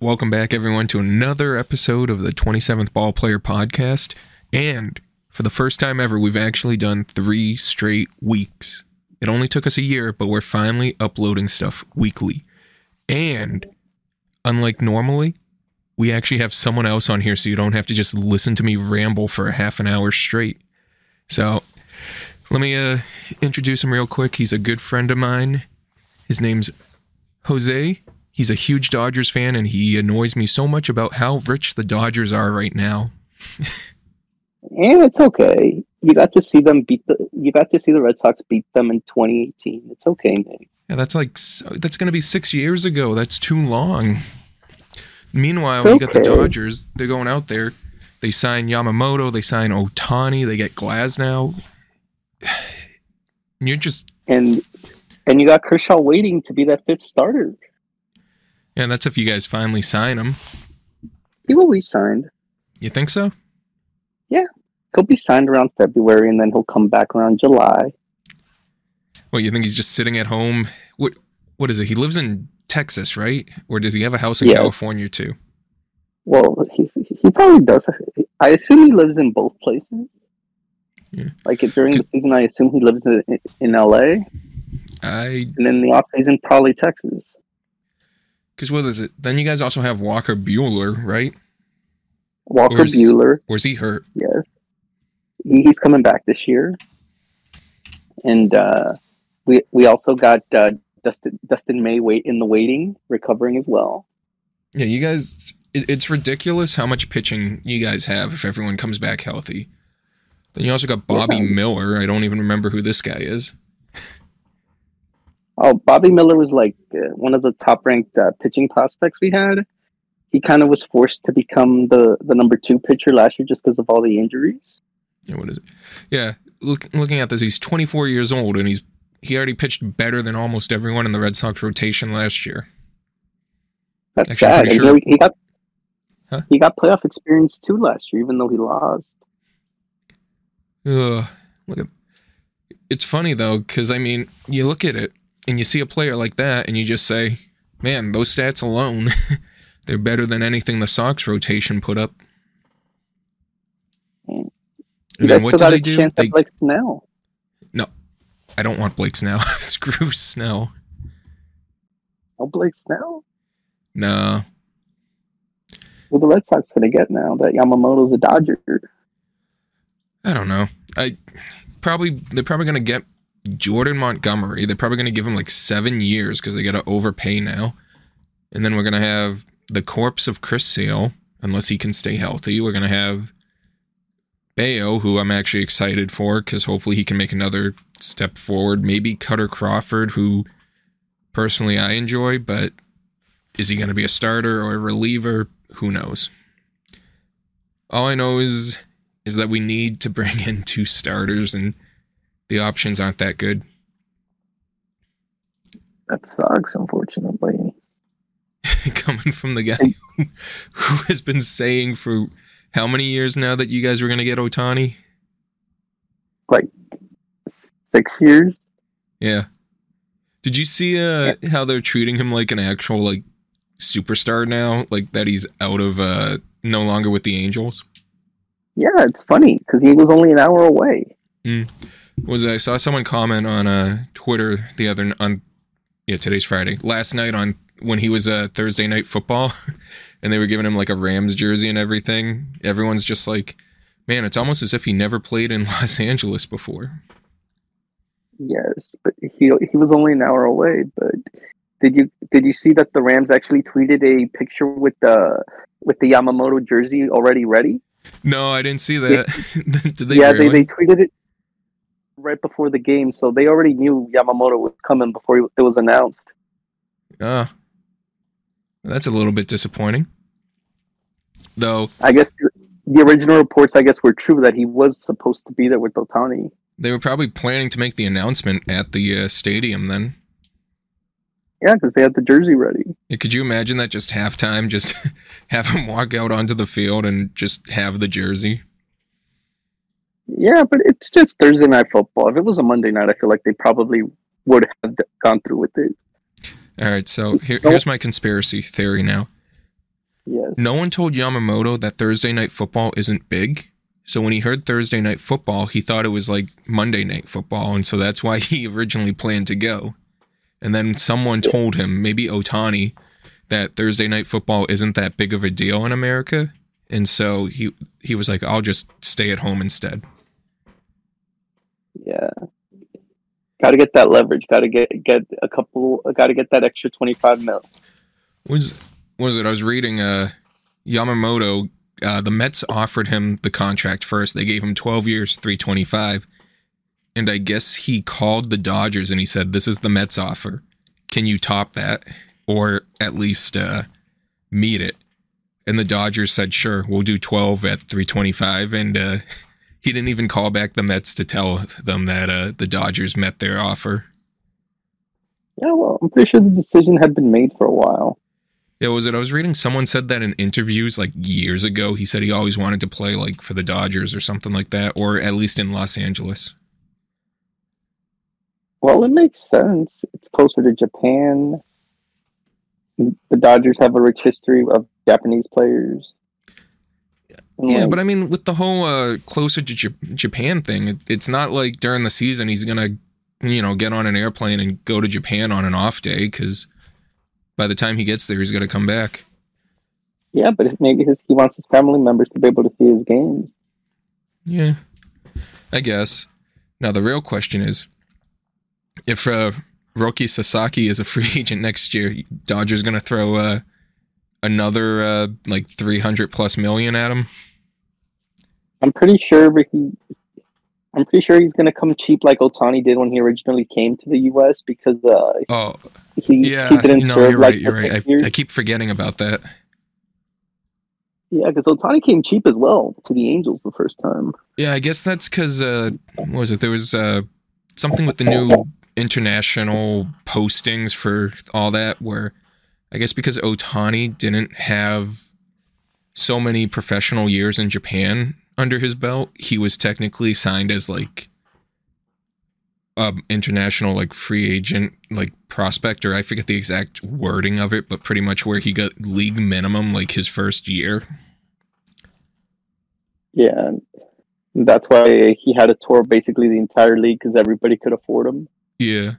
Welcome back, everyone, to another episode of the 27th Ball Player Podcast. And for the first time ever, we've actually done three straight weeks. It only took us a year, but we're finally uploading stuff weekly. And unlike normally, we actually have someone else on here so you don't have to just listen to me ramble for a half an hour straight. So let me uh, introduce him real quick. He's a good friend of mine. His name's Jose. He's a huge Dodgers fan, and he annoys me so much about how rich the Dodgers are right now. And it's okay. You got to see them beat the. You got to see the Red Sox beat them in 2018. It's okay, man. Yeah, that's like that's going to be six years ago. That's too long. Meanwhile, It's you got the. Dodgers. They're going out there. They sign Yamamoto. They sign Ohtani. They get Glasnow. You're just And and you got Kershaw waiting to be that fifth starter. Yeah. That's if you guys finally sign him. He will be signed. You think so? Yeah. He'll be signed around February, and then he'll come back around July. Well, you think he's just sitting at home? What what is it? He lives in Texas, right? Or does he have a house in Yeah. California too? Well, he he probably does. I assume he lives in both places. Yeah. Like during the season, I assume he lives in, in L.A. I and in the off season, probably Texas. Because what is it? Then you guys also have Walker Buehler, right? Walker Where's- Buehler, Or is he hurt? yes, he, he's coming back this year, and uh, we we also got uh, Dustin Dustin May wait in the waiting, recovering as well. Yeah, you guys. It, it's ridiculous how much pitching you guys have if everyone comes back healthy. Then you also got Bobby Yeah. Miller. I don't even remember who this guy is. Oh, Bobby Miller was like uh, one of the top ranked uh, pitching prospects we had. He kind of was forced to become the, the number two pitcher last year just because of all the injuries. Yeah, what is it? Yeah, look, looking at this, he's 24 years old and he's he already pitched better than almost everyone in the Red Sox rotation last year. That's Actually, sad. sure- he, he got Huh? he got playoff experience too last year, even though he lost. Ugh, look at. It's funny though, because I mean, you look at it and you see a player like that, and you just say, "Man, those stats alone, they're better than anything the Sox rotation put up." Mm. And You then what got they do? They, at like Snell. No, I don't want Blake Snell. Screw Snell. Oh, Blake Snell. No, Well, the Red Sox gonna get now that Yamamoto's a Dodger. I don't know. I probably they're probably gonna get Jordan Montgomery. They're probably gonna give him like seven years because they gotta overpay now. And then we're gonna have the corpse of Chris Sale, unless he can stay healthy. We're gonna have Bello, who I'm actually excited for because hopefully he can make another step forward. Maybe Kutter Crawford, who personally I enjoy, but is he gonna be a starter or a reliever? Who knows? All I know is is that we need to bring in two starters and the options aren't that good. That sucks, unfortunately. Coming from the guy who, who has been saying for how many years now that you guys were going to get Ohtani? Like Six years. Yeah. Did you see uh, how they're treating him like an actual like superstar now? Like that he's out of uh no longer with the Angels? Yeah, it's funny because he was only an hour away. Was I saw someone comment on uh Twitter the other on yeah today's Friday last night on when he was uh Thursday night football and they were giving him like a Rams jersey and everything. Everyone's just like, man, it's almost as if he never played in Los Angeles before. Yes, but he he was only an hour away. But did you did you see that the Rams actually tweeted a picture with the with the Yamamoto jersey already ready? No, I didn't see that. Did they yeah, really? they, they tweeted it right before the game, so they already knew Yamamoto was coming before it was announced. Ah, that's a little bit disappointing. Though I guess the, the original reports, I guess, were true that he was supposed to be there with Ohtani. they were probably planning to make the announcement at the uh, stadium then. Yeah, because they had the jersey ready. Yeah, Could you imagine that just halftime, just have him walk out onto the field and just have the jersey? Yeah, but it's just Thursday night football. If it was a Monday night, I feel like they probably would have gone through with it. All right, so here, here's my conspiracy theory now. Yes. No one told Yamamoto that Thursday night football isn't big. So when he heard Thursday night football, he thought it was like Monday night football. And so that's why he originally planned to go. And then someone told him, maybe Ohtani, that Thursday night football isn't that big of a deal in America. And so he he was like, I'll just stay at home instead. Yeah. Got to get that leverage. Got to get get a couple. Got to get that extra twenty five mil. Was was it? I was reading. Uh, Yamamoto. Uh, the Mets offered him the contract first. They gave him twelve years, three twenty five, and I guess he called the Dodgers and he said, "This is the Mets offer. Can you top that, or at least uh, meet it?" And the Dodgers said, "Sure, we'll do twelve at three twenty five. And uh, he didn't even call back the Mets to tell them that uh, the Dodgers met their offer. Yeah, well, I'm pretty sure the decision had been made for a while. Yeah, was it? I was reading someone said that in interviews like years ago. He said he always wanted to play like for the Dodgers or something like that, or at least in Los Angeles. Well, it makes sense. It's closer to Japan. The Dodgers have a rich history of Japanese players. Yeah, but I mean, with the whole uh, closer to J- Japan thing, it, it's not like during the season he's gonna, you know, get on an airplane and go to Japan on an off day because by the time he gets there, he's gonna come back. Yeah, but maybe his, he wants his family members to be able to see his games. Yeah, I guess. Now the real question is, if uh, Roki Sasaki is a free agent next year, Dodgers gonna throw uh, another uh, like three hundred plus million at him. I'm pretty sure he. I'm pretty sure he's going to come cheap like Ohtani did when he originally came to the U.S. because uh, oh he, yeah, he didn't no, serve you're like right, you're right. I, I, keep forgetting about that. Yeah, because Ohtani came cheap as well to the Angels the first time. Yeah, I guess that's because uh, what was it? There was uh, something with the new international postings for all that where I guess because Ohtani didn't have so many professional years in Japan under his belt, he was technically signed as like um international like free agent like prospect or I forget the exact wording of it, but pretty much where he got league minimum like his first year. Yeah, that's why he had a tour basically the entire league because everybody could afford him. Yeah,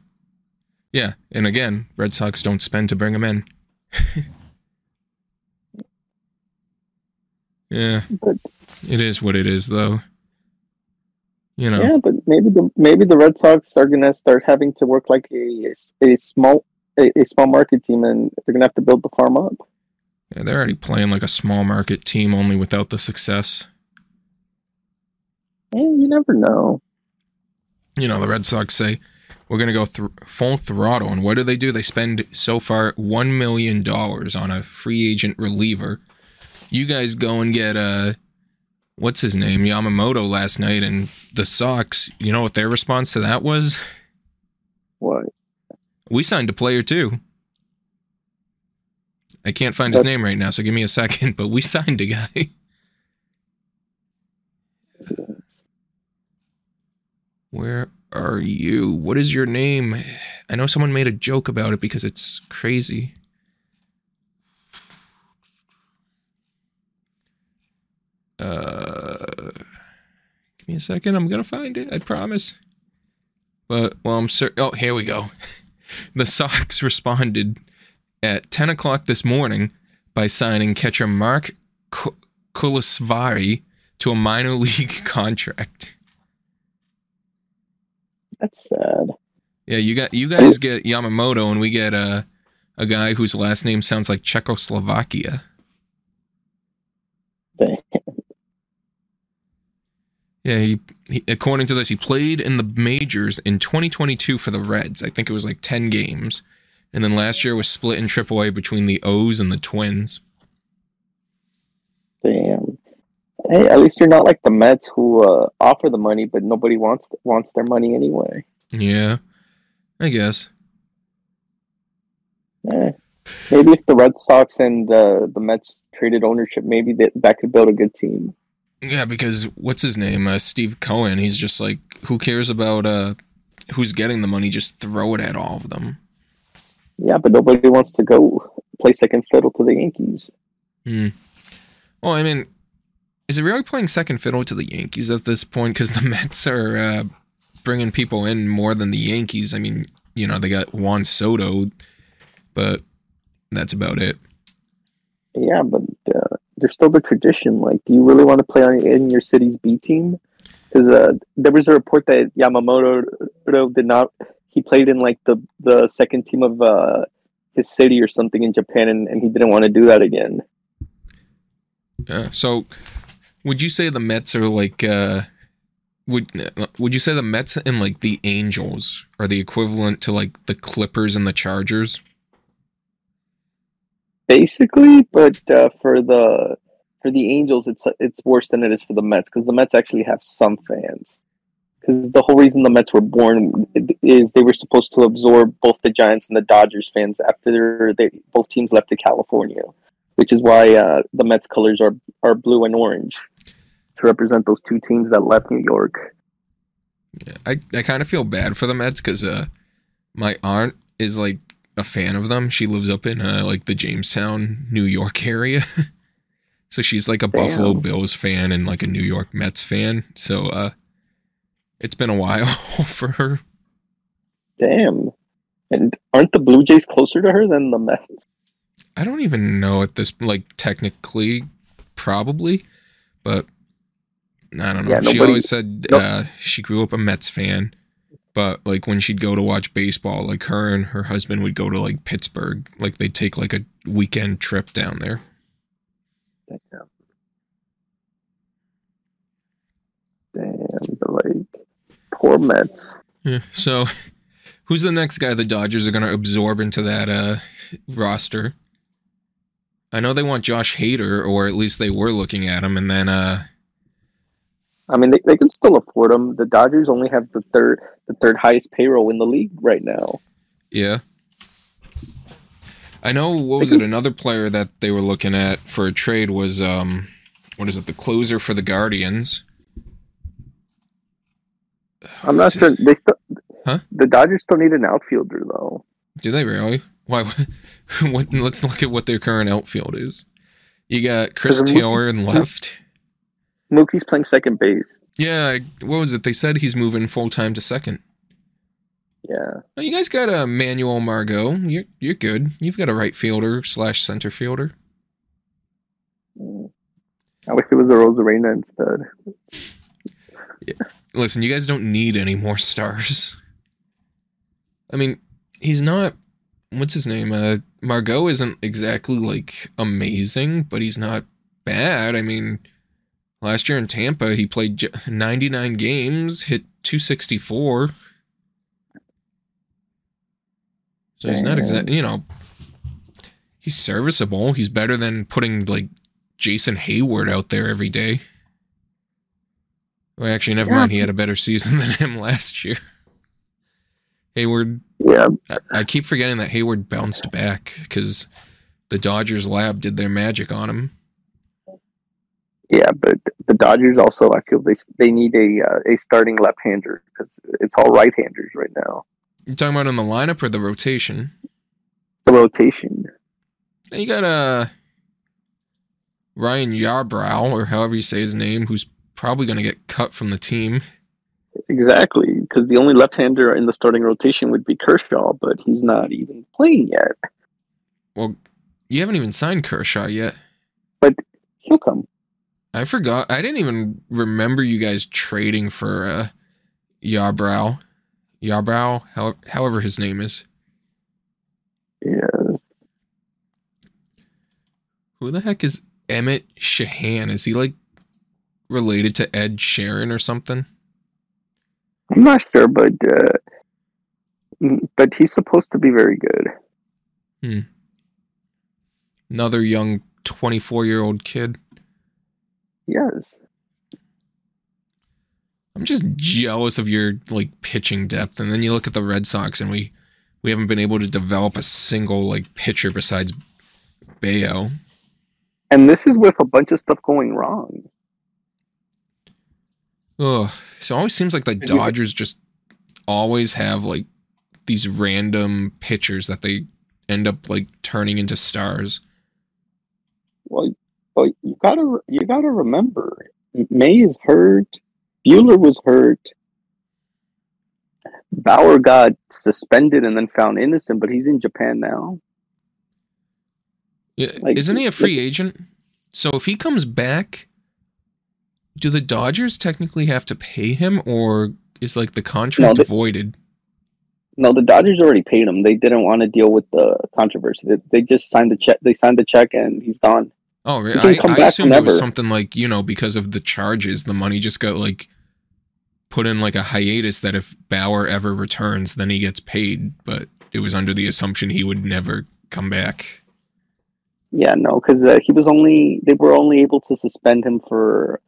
yeah, and again, Red Sox don't spend to bring him in. yeah, but it is what it is, though. You know. Yeah, but maybe the maybe the Red Sox are gonna start having to work like a a small a, a small market team, and they're gonna have to build the farm up. Yeah, they're already playing like a small market team, only without the success. Yeah, you never know. You know, the Red Sox say we're going to go th- full throttle. And what do they do? They spend so far $1 million on a free agent reliever. You guys go and get, uh, what's his name? Yamamoto last night. And the Sox, you know what their response to that was? What? We signed a player too. I can't find That's- his name right now, so give me a second. But we signed a guy. Where are you? What is your name? I know someone made a joke about it because it's crazy. Uh, me a second. I'm gonna find it. I promise. But well, I'm certain. Oh, here we go. the Sox responded at 10 o'clock this morning by signing catcher Mark Kolozsvary to a minor league contract. That's sad. Yeah, you got you guys get Yamamoto, and we get a a guy whose last name sounds like Czechoslovakia. Yeah, he, he, according to this, he played in the majors in 2022 for the Reds. I think it was like 10 games, and then last year was split in AAA between the O's and the Twins. Damn. Hey, at least you're not like the Mets who uh, offer the money, but nobody wants wants their money anyway. Yeah, I guess. Yeah. Maybe if the Red Sox and uh, the Mets traded ownership, maybe that that could build a good team. Yeah, because what's his name? Uh, Steve Cohen. He's just like, who cares about uh, who's getting the money? Just throw it at all of them. Yeah, but nobody wants to go play second fiddle to the Yankees. Hmm. Well, I mean, is it really playing second fiddle to the Yankees at this point? Because the Mets are uh, bringing people in more than the Yankees. I mean, you know, they got Juan Soto, but that's about it. Yeah, but uh, there's still the tradition. Like, do you really want to play on in your city's B team? Because uh, there was a report that Yamamoto did not. He played in like the the second team of uh, his city or something in Japan, and, and he didn't want to do that again. Yeah. So, would you say the Mets are like? Uh, would Would you say the Mets and like the Angels are the equivalent to like the Clippers and the Chargers? Basically. But uh, for the for the Angels, it's it's worse than it is for the Mets because the Mets actually have some fans. Because the whole reason the Mets were born is they were supposed to absorb both the Giants and the Dodgers fans after they both teams left to California, which is why uh, the Mets colors are are blue and orange to represent those two teams that left New York. Yeah, I I kind of feel bad for the Mets because uh, my aunt is like a fan of them. She lives up in uh, like the Jamestown, New York area. so she's like a Damn. Buffalo Bills fan and like a New York Mets fan. So uh it's been a while for her. Damn. And aren't the Blue Jays closer to her than the Mets? I don't even know at this like technically probably, but I don't know. Yeah, she always said nope. uh she grew up a Mets fan. But like when she'd go to watch baseball, like her and her husband would go to like Pittsburgh. Like they'd take like a weekend trip down there. Damn. Damn, but like poor Mets. Yeah. So, who's the next guy the Dodgers are going to absorb into that uh, roster? I know they want Josh Hader, or at least they were looking at him, and then uh, I mean, they, they can still afford them. The Dodgers only have the third the third highest payroll in the league right now. yeah. I know what was it? Another player that they were looking at for a trade was um, what is it? The closer for the Guardians. I'm not sure they still. Huh? The Dodgers still need an outfielder though. Do they really? Why? what, let's look at what their current outfield is. You got Chris Taylor in left. Mookie's playing second base. Yeah, what was it? They said he's moving full time to second. Yeah, Oh, you guys got a Manuel Margot. You're you're good. You've got a right fielder slash center fielder. I wish it was Arozarena instead. Yeah. Listen, you guys don't need any more stars. I mean, he's not. What's his name? Uh, Margot isn't exactly like amazing, but he's not bad. I mean, last year in Tampa, he played 99 games, hit 264. So he's not exactly, you know, he's serviceable. He's better than putting like Jason Heyward out there every day. Well, actually, never Yeah. mind. He had a better season than him last year. Heyward, Yeah, I, I keep forgetting that Heyward bounced back because the Dodgers lab did their magic on him. Yeah, but the Dodgers also, I feel they they need a uh, a starting left-hander because it's all right-handers right now. You're talking about in the lineup or the rotation? The rotation. You got uh, Ryan Yarbrough, or however you say his name, who's probably going to get cut from the team. Exactly, because the only left-hander in the starting rotation would be Kershaw, but he's not even playing yet. Well, you haven't even signed Kershaw yet. But he'll come. I forgot. I didn't even remember you guys trading for uh, Yarbrough. Yarbrough, how, however his name is. Yeah, Who the heck is Emmet Sheehan? Is he like related to Ed Sheeran or something? I'm not sure, but uh, but he's supposed to be very good. Hmm. Another young 24 year old kid. Yes. I'm just jealous of your like pitching depth. And then you look at the Red Sox and we we haven't been able to develop a single like pitcher besides Bello. And this is with a bunch of stuff going wrong. Ugh. So it always seems like the Did you- Dodgers just always have like these random pitchers that they end up like turning into stars. Well, well, you gotta you gotta remember, May is hurt. Buehler was hurt. Bauer got suspended and then found innocent, but he's in Japan now. Yeah, Like, isn't he a like- free agent? So if he comes back, do the Dodgers technically have to pay him, or is like the contract they- voided? No, the Dodgers already paid him. They didn't want to deal with the controversy. They, they just signed the check. They signed the check, and he's gone. Oh, He really? can I, I assumed it was something like you know because of the charges, the money just got like put in like a hiatus that if Bauer ever returns, then he gets paid. But it was under the assumption he would never come back. Yeah, no, because uh, he was only. They were only able to suspend him for,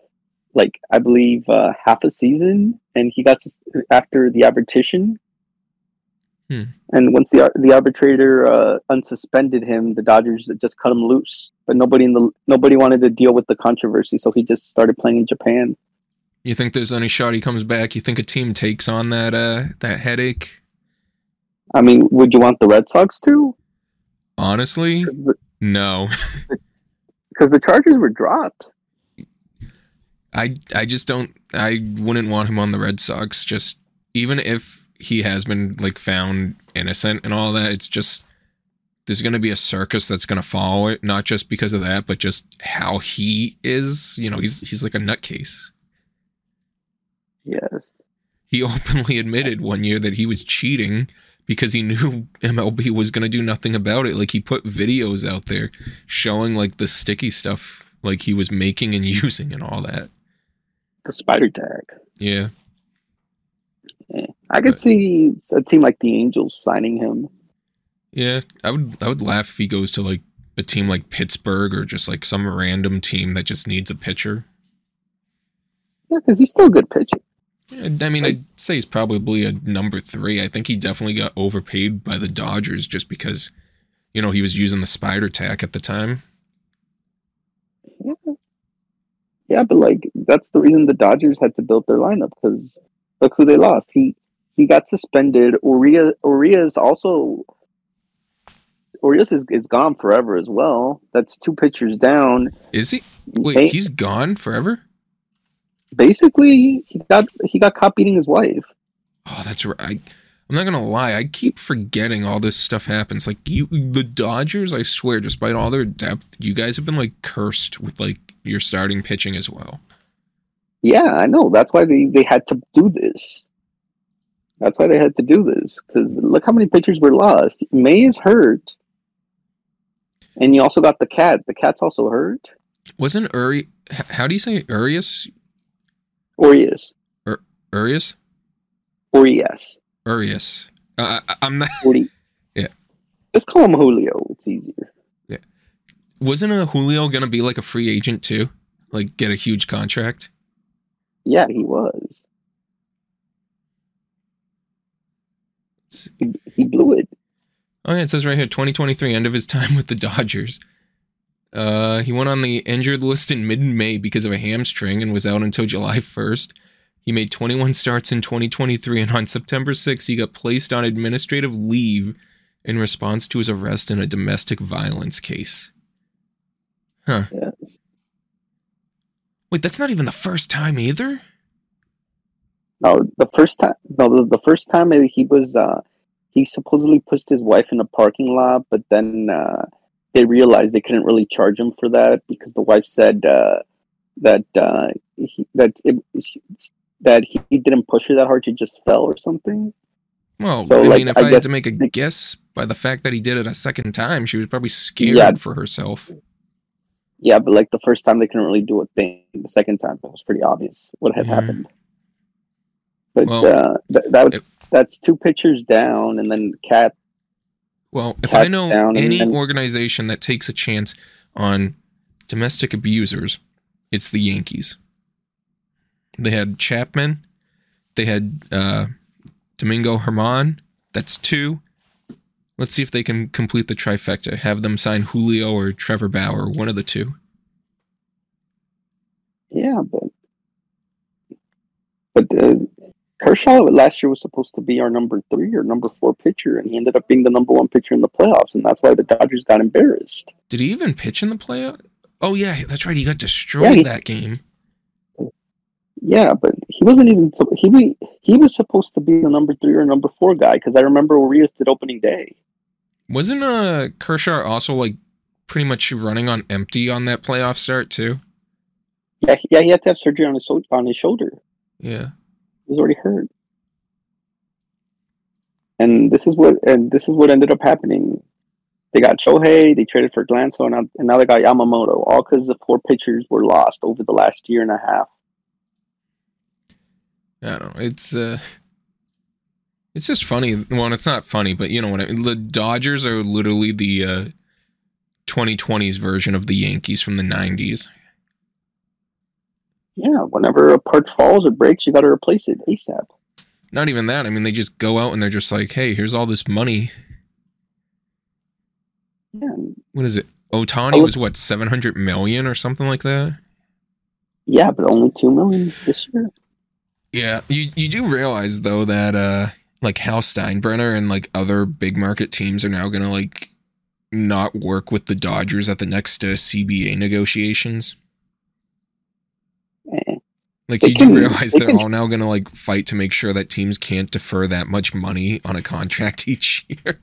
like, I believe uh, half a season, and he got sus- after the arbitration. Hmm. And once the the arbitrator uh, unsuspended him, the Dodgers just cut him loose. But nobody in the nobody wanted to deal with the controversy, so he just started playing in Japan. You think there's any shot he comes back? You think a team takes on that uh that headache? I mean, would you want the Red Sox to? Honestly, no. Because the Chargers were dropped. I I just don't I wouldn't want him on the Red Sox just even if he has been like found innocent and all that it's just there's going to be a circus that's going to follow it not just because of that but just how he is you know he's he's like a nutcase Yes. he openly admitted one year that he was cheating because he knew MLB was going to do nothing about it like he put videos out there showing like the sticky stuff like he was making and using and all that The spider tack. yeah Yeah. I could see a team like the Angels signing him. Yeah, I would I would laugh if he goes to like a team like Pittsburgh or just like some random team that just needs a pitcher. Yeah, because he's still a good pitcher. I mean, I'd say he's probably a number three. I think he definitely got overpaid by the Dodgers just because, you know, he was using the spider tack at the time. Yeah. Yeah, but like that's the reason the Dodgers had to build their lineup because look who they lost. He he got suspended. Urias Urias also Urias is, is gone forever as well. That's two pitchers down. Is he? Wait, Ba- he's gone forever? basically he got he got caught beating his wife. Oh, that's right. I, I'm not gonna lie. I keep forgetting all this stuff happens. Like you, the Dodgers. I swear, despite all their depth, you guys have been like cursed with like your starting pitching as well. Yeah, I know. That's why they, they had to do this. That's why they had to do this because look how many pitchers were lost. May is hurt, and you also got the cat. The cat's also hurt. Wasn't Uri? How do you say Urias? Urias, Urias? Urias, Urias. Uh, I, I'm not. Uri. Yeah. Just call him Julio. It's easier. Yeah. Wasn't a Julio gonna be like a free agent too? Like get a huge contract? Yeah, he was. He, he blew it. Oh yeah, it says right here, 2023, end of his time with the Dodgers. Uh, he went on the injured list in mid-May because of a hamstring and was out until July 1st. He made 21 starts in 2023, and on September 6th, he got placed on administrative leave in response to his arrest in a domestic violence case. Huh. Yeah. Wait, that's not even the first time either. No, the first time. No, the, first time he was. Uh, he supposedly pushed his wife in a parking lot, but then uh, they realized they couldn't really charge him for that because the wife said uh, that uh, he, that it, that he didn't push her that hard; she just fell or something. Well, So, I like, mean, if I I, had to make a guess by the fact that he did it a second time, she was probably scared Yeah. for herself. Yeah, but like the first time they couldn't really do a thing. The second time it was pretty obvious what had Yeah. happened. But Well, uh, th- that if- that's two pitchers down, and then Cat. Well, if I know any then- organization that takes a chance on domestic abusers, it's the Yankees. They had Chapman, they had uh, Domingo Germán. That's two. Let's see if they can complete the trifecta. Have them sign Julio or Trevor Bauer, one of the two. Yeah, but but uh, Kershaw last year was supposed to be our number three or number four pitcher, and he ended up being the number one pitcher in the playoffs, and that's why the Dodgers got embarrassed. Did he even pitch in the playoff? Oh yeah, that's right. He got destroyed he- that game. Yeah, but he wasn't even so he he was supposed to be the number three or number four guy because I remember Urias did opening day. Wasn't uh Kershaw also like pretty much running on empty on that playoff start too? Yeah, yeah, he had to have surgery on his on his shoulder. Yeah. Was already hurt. And this is what and this is what ended up happening. They got Shohei, they traded for Glasnow, and now, and now they got Yamamoto, all because the four pitchers were lost over the last year and a half. I don't know. It's uh it's just funny. Well, it's not funny, but you know what? I mean? The Dodgers are literally the uh 2020s version of the Yankees from the 90s. Yeah, whenever a part falls or breaks, you got to replace it ASAP. Not even that. I mean, they just go out and they're just like, "Hey, here's all this money. Yeah, What is it? Ohtani Oh, was what 700 million or something like that." yeah, but only two million this year. Yeah, you you do realize though that uh like Hal Steinbrenner and like other big market teams are now gonna like not work with the Dodgers at the next uh, CBA negotiations. Eh. Like They you can- do realize they they're can- all now gonna like fight to make sure that teams can't defer that much money on a contract each year.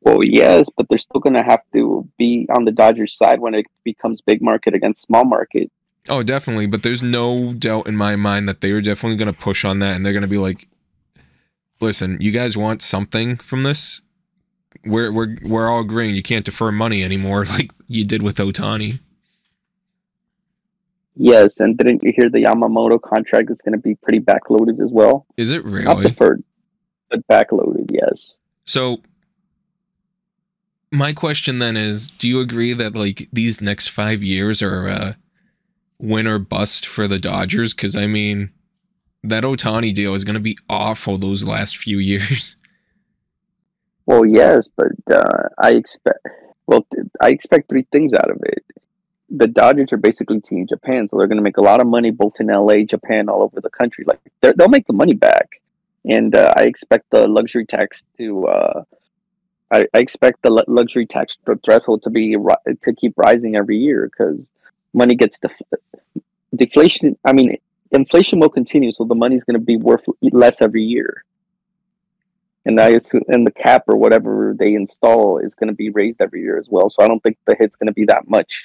Well, yes, but they're still going to have to be on the Dodgers side when it becomes big market against small market. Oh, definitely. But there's no doubt in my mind that they are definitely going to push on that, and they're going to be like, "Listen, you guys want something from this? We're we're we're all agreeing you can't defer money anymore, like you did with Ohtani." Yes, and didn't you hear the Yamamoto contract is going to be pretty backloaded as well? Is it really Not deferred, but backloaded. Yes. So, my question then is: Do you agree that like these next five years are uh, win or bust for the Dodgers? Because I mean, that Ohtani deal is going to be awful those last few years. Well, yes, but uh, I expect. Well, I expect three things out of it. The Dodgers are basically Team Japan, so they're going to make a lot of money both in LA, Japan, all over the country. Like they'll make the money back, and uh, I expect the luxury tax to. Uh, I, I expect the luxury tax threshold to be to keep rising every year because money gets def- deflation. I mean, inflation will continue, so the money's going to be worth less every year and I assume and the cap or whatever they install is going to be raised every year as well. So I don't think the hit's going to be that much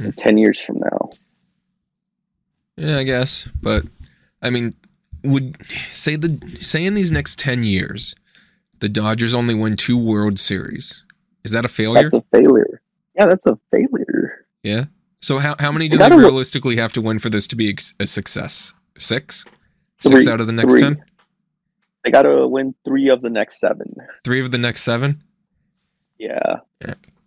Hmm. ten years from now. Yeah, I guess. But I mean, would say the say in these next ten years, the Dodgers only win two World Series. Is that a failure? That's a failure. Yeah, that's a failure. yeah. So how how many do they realistically have to win for this to be a success? Six. Six Three. out of the next Three. ten. They got to win three of the next seven. Three of the next seven. Yeah,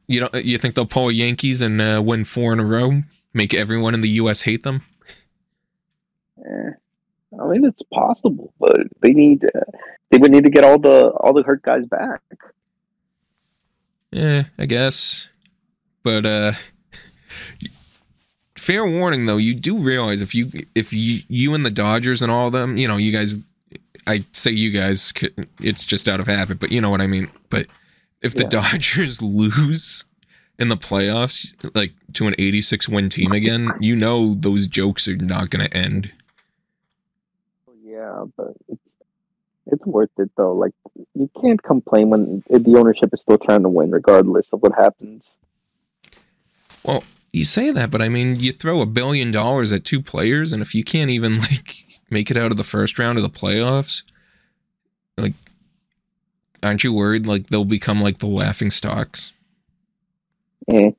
You don't. You think they'll pull Yankees and uh, win four in a row? Make everyone in the U.S. hate them? eh. I mean it's possible, but they need uh, they would need to get all the all the hurt guys back. Yeah, I guess. But uh fair warning though, you do realize if you if you you and the Dodgers and all of them, you know, you guys I say you guys it's just out of habit, but you know what I mean. But if the Yeah. Dodgers lose in the playoffs like to an 86 win team again, you know those jokes are not going to end. Yeah, but it's it's worth it though. Like you can't complain when the ownership is still trying to win, regardless of what happens. Well, you say that, but I mean, you throw a billion dollars at two players, and if you can't even like make it out of the first round of the playoffs, like, aren't you worried like they'll become like the laughing stocks? Eh,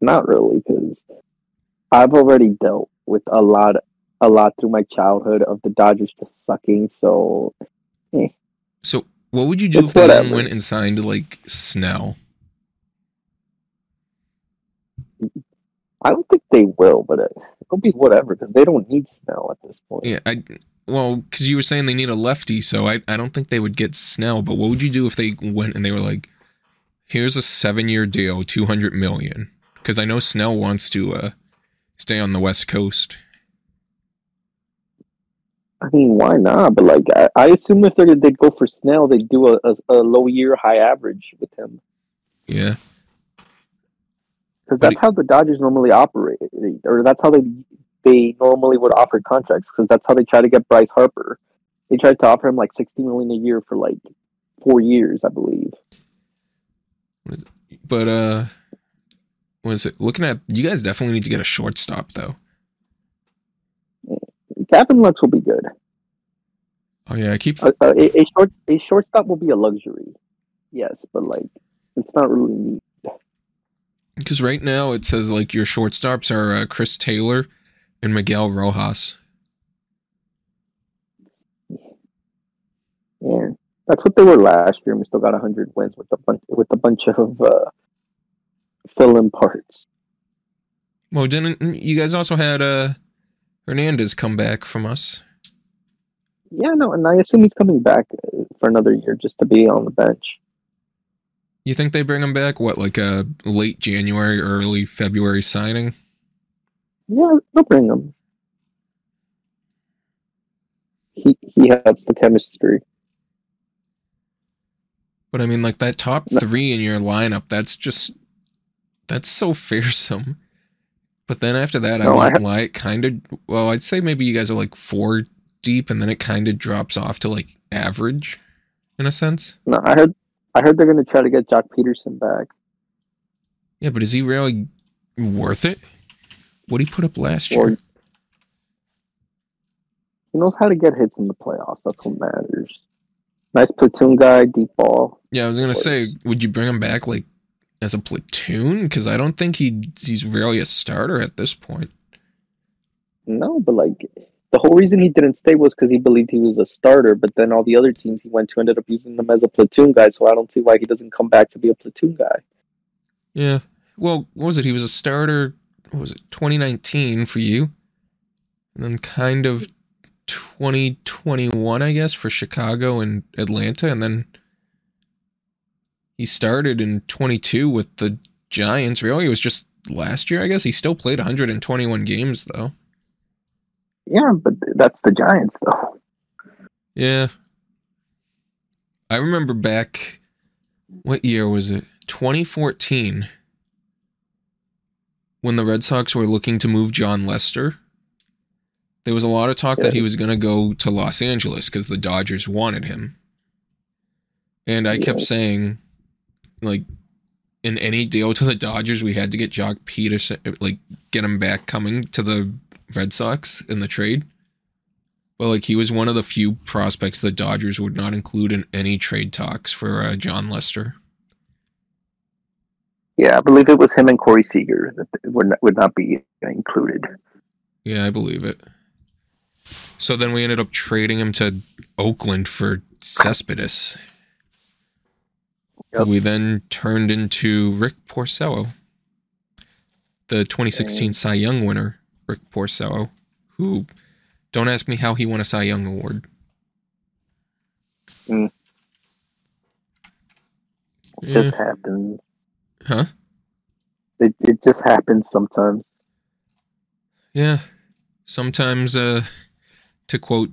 not really, because I've already dealt with a lot, a lot through my childhood of the Dodgers just sucking. So So, what would you do It's if they whatever. went and signed like Snell? I don't think they will, but it, it'll be whatever because they don't need Snell at this point. Yeah, I. Well, because you were saying they need a lefty, so I, I don't think they would get Snell. But what would you do if they went and they were like, "Here's a seven-year deal, two hundred million? Because I know Snell wants to uh, stay on the West Coast. I mean, why not? But like, I, I assume if they'd go for Snell, they'd do a, a, a low year, high average with him. Yeah. because that's how the Dodgers normally operate, or that's how they they normally would offer contracts. Because that's how they try to get Bryce Harper. They tried to offer him like sixty million a year for like four years, I believe. But uh was it looking at you guys definitely need to get a shortstop though. Gavin Lux will be good. Oh yeah, I keep A, a, a short a shortstop will be a luxury, yes, but like it's not really neat. because right now it says like your shortstops are uh, Chris Taylor and Miguel Rojas. Yeah, that's what they were last year. and We still got hundred wins with a bunch with a bunch of uh, fill-in parts. Well, didn't you guys also had uh Hernandez come back from us? Yeah, no, and I assume he's coming back uh, for another year just to be on the bench. You think they bring him back? What, like a late January, early February signing? Yeah, they'll bring him. He he helps the chemistry. But I mean, like that top three in your lineup, that's just that's so fearsome. But then after that, I No, I won't lie, it kind of. Well, I'd say maybe you guys are like four deep, and then it kind of drops off to like average, in a sense. No, I heard I heard they're gonna try to get Joc Pederson back. Yeah, but is he really worth it? What did he put up last Or year? he knows how to get hits in the playoffs. That's what matters. Nice platoon guy, deep ball. Yeah, I was gonna say, would you bring him back like as a platoon? Because I don't think he he's really a starter at this point. No, but like the whole reason he didn't stay was because he believed he was a starter. But then all the other teams he went to ended up using him as a platoon guy. So I don't see why he doesn't come back to be a platoon guy. Yeah. Well, what was it? He was a starter. What was it? 2019 for you, and then kind of 2021, I guess, for Chicago and Atlanta, and then he started in 22 with the Giants. Really, it was just last year, I guess. He still played 121 games though. Yeah, but that's the Giants though. Yeah. I remember back what year was it? 2014 when the Red Sox were looking to move Jon Lester. There was a lot of talk that he was going to go to Los Angeles cuz the Dodgers wanted him. And I kept saying like in any deal to the Dodgers we had to get Joc Pederson like get him back coming to the Red Sox in the trade. But like he was one of the few prospects the Dodgers would not include in any trade talks for uh, Jon Lester. Yeah, I believe it was him and Corey Seager that would not, would not be included. Yeah, I believe it. So then we ended up trading him to Oakland for Cespedes. Yep. We then turned into Rick Porcello, the 2016 Cy Young winner, Rick Porcello, who don't ask me how he won a Cy Young award. Mm. It Yeah. just happens. Huh? It it just happens sometimes. Yeah. Sometimes, uh, to quote,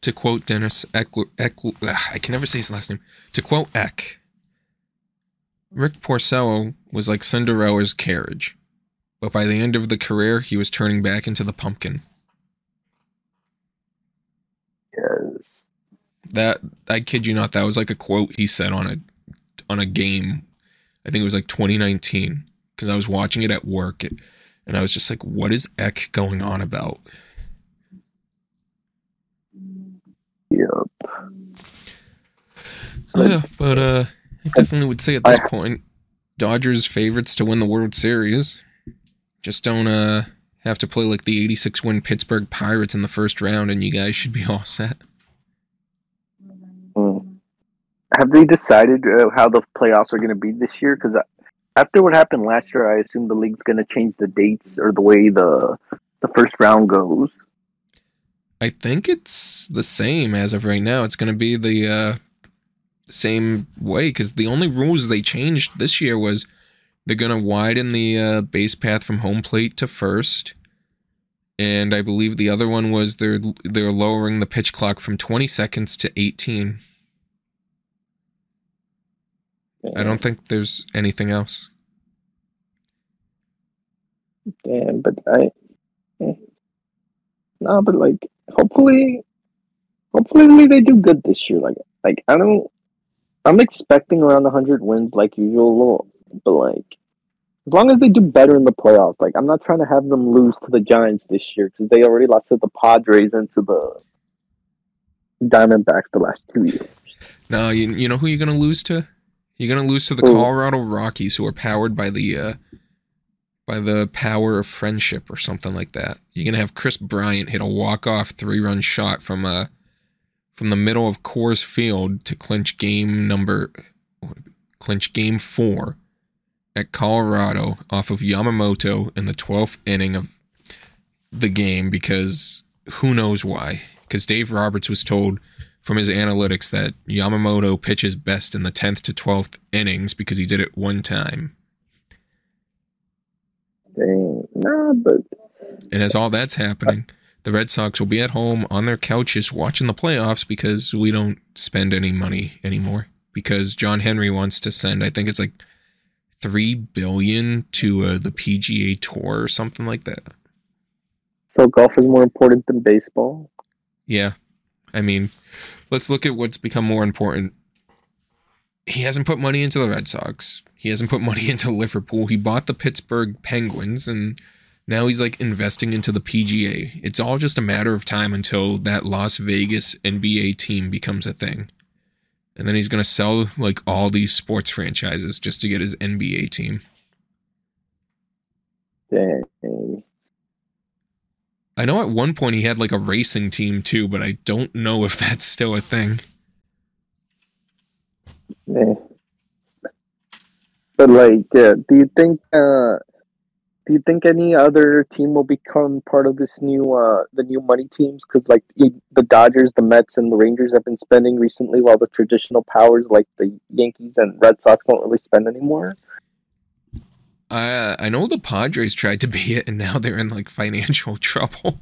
to quote Dennis Eckler, Eckler ugh, I can never say his last name. To quote Eck, Rick Porcello was like Cinderella's carriage, but by the end of the career, he was turning back into the pumpkin. Yes. That I kid you not, that was like a quote he said on a on a game. I think it was like 2019 because I was watching it at work, and I was just like, "What is Eck going on about?" Yep. Yeah, but uh, I definitely would say at this point, Dodgers favorites to win the World Series. Just don't uh have to play like the 86 win Pittsburgh Pirates in the first round, and you guys should be all set. Mm. Have they decided uh, how the playoffs are going to be this year? Because after what happened last year, I assume the league's going to change the dates or the way the the first round goes. I think it's the same as of right now. It's going to be the uh, same way because the only rules they changed this year was they're going to widen the uh, base path from home plate to first, and I believe the other one was they're they're lowering the pitch clock from 20 seconds to 18. I don't think there's anything else. Damn, but I. Eh. No, but like, hopefully, hopefully they do good this year. Like, like I don't. I'm expecting around 100 wins like usual, but like, as long as they do better in the playoffs, like I'm not trying to have them lose to the Giants this year because they already lost to the Padres and to the Diamondbacks the last two years. No, you, you know who you're gonna lose to? You're gonna lose to the Colorado Rockies, who are powered by the uh, by the power of friendship or something like that. You're gonna have Kris Bryant hit a walk off three run shot from uh from the middle of Coors Field to clinch game number clinch game four at Colorado off of Yamamoto in the twelfth inning of the game because who knows why? Because Dave Roberts was told from his analytics that Yamamoto pitches best in the 10th to 12th innings because he did it one time. Dang, nah, but And as all that's happening, the Red Sox will be at home on their couches watching the playoffs because we don't spend any money anymore. Because John Henry wants to send, I think it's like three billion to uh, the PGA Tour or something like that. so golf is more important than baseball. Yeah. I mean, let's look at what's become more important. He hasn't put money into the Red Sox. He hasn't put money into Liverpool. He bought the Pittsburgh Penguins and now he's like investing into the PGA. It's all just a matter of time until that Las Vegas NBA team becomes a thing. And then he's going to sell like all these sports franchises just to get his NBA team. Dang. I know at one point he had like a racing team too, but I don't know if that's still a thing. Eh. But like, do you think? Uh, do you think any other team will become part of this new, uh, the new money teams? Because like the Dodgers, the Mets, and the Rangers have been spending recently, while the traditional powers like the Yankees and Red Sox don't really spend anymore. I uh, I know the Padres tried to be it, and now they're in like financial trouble.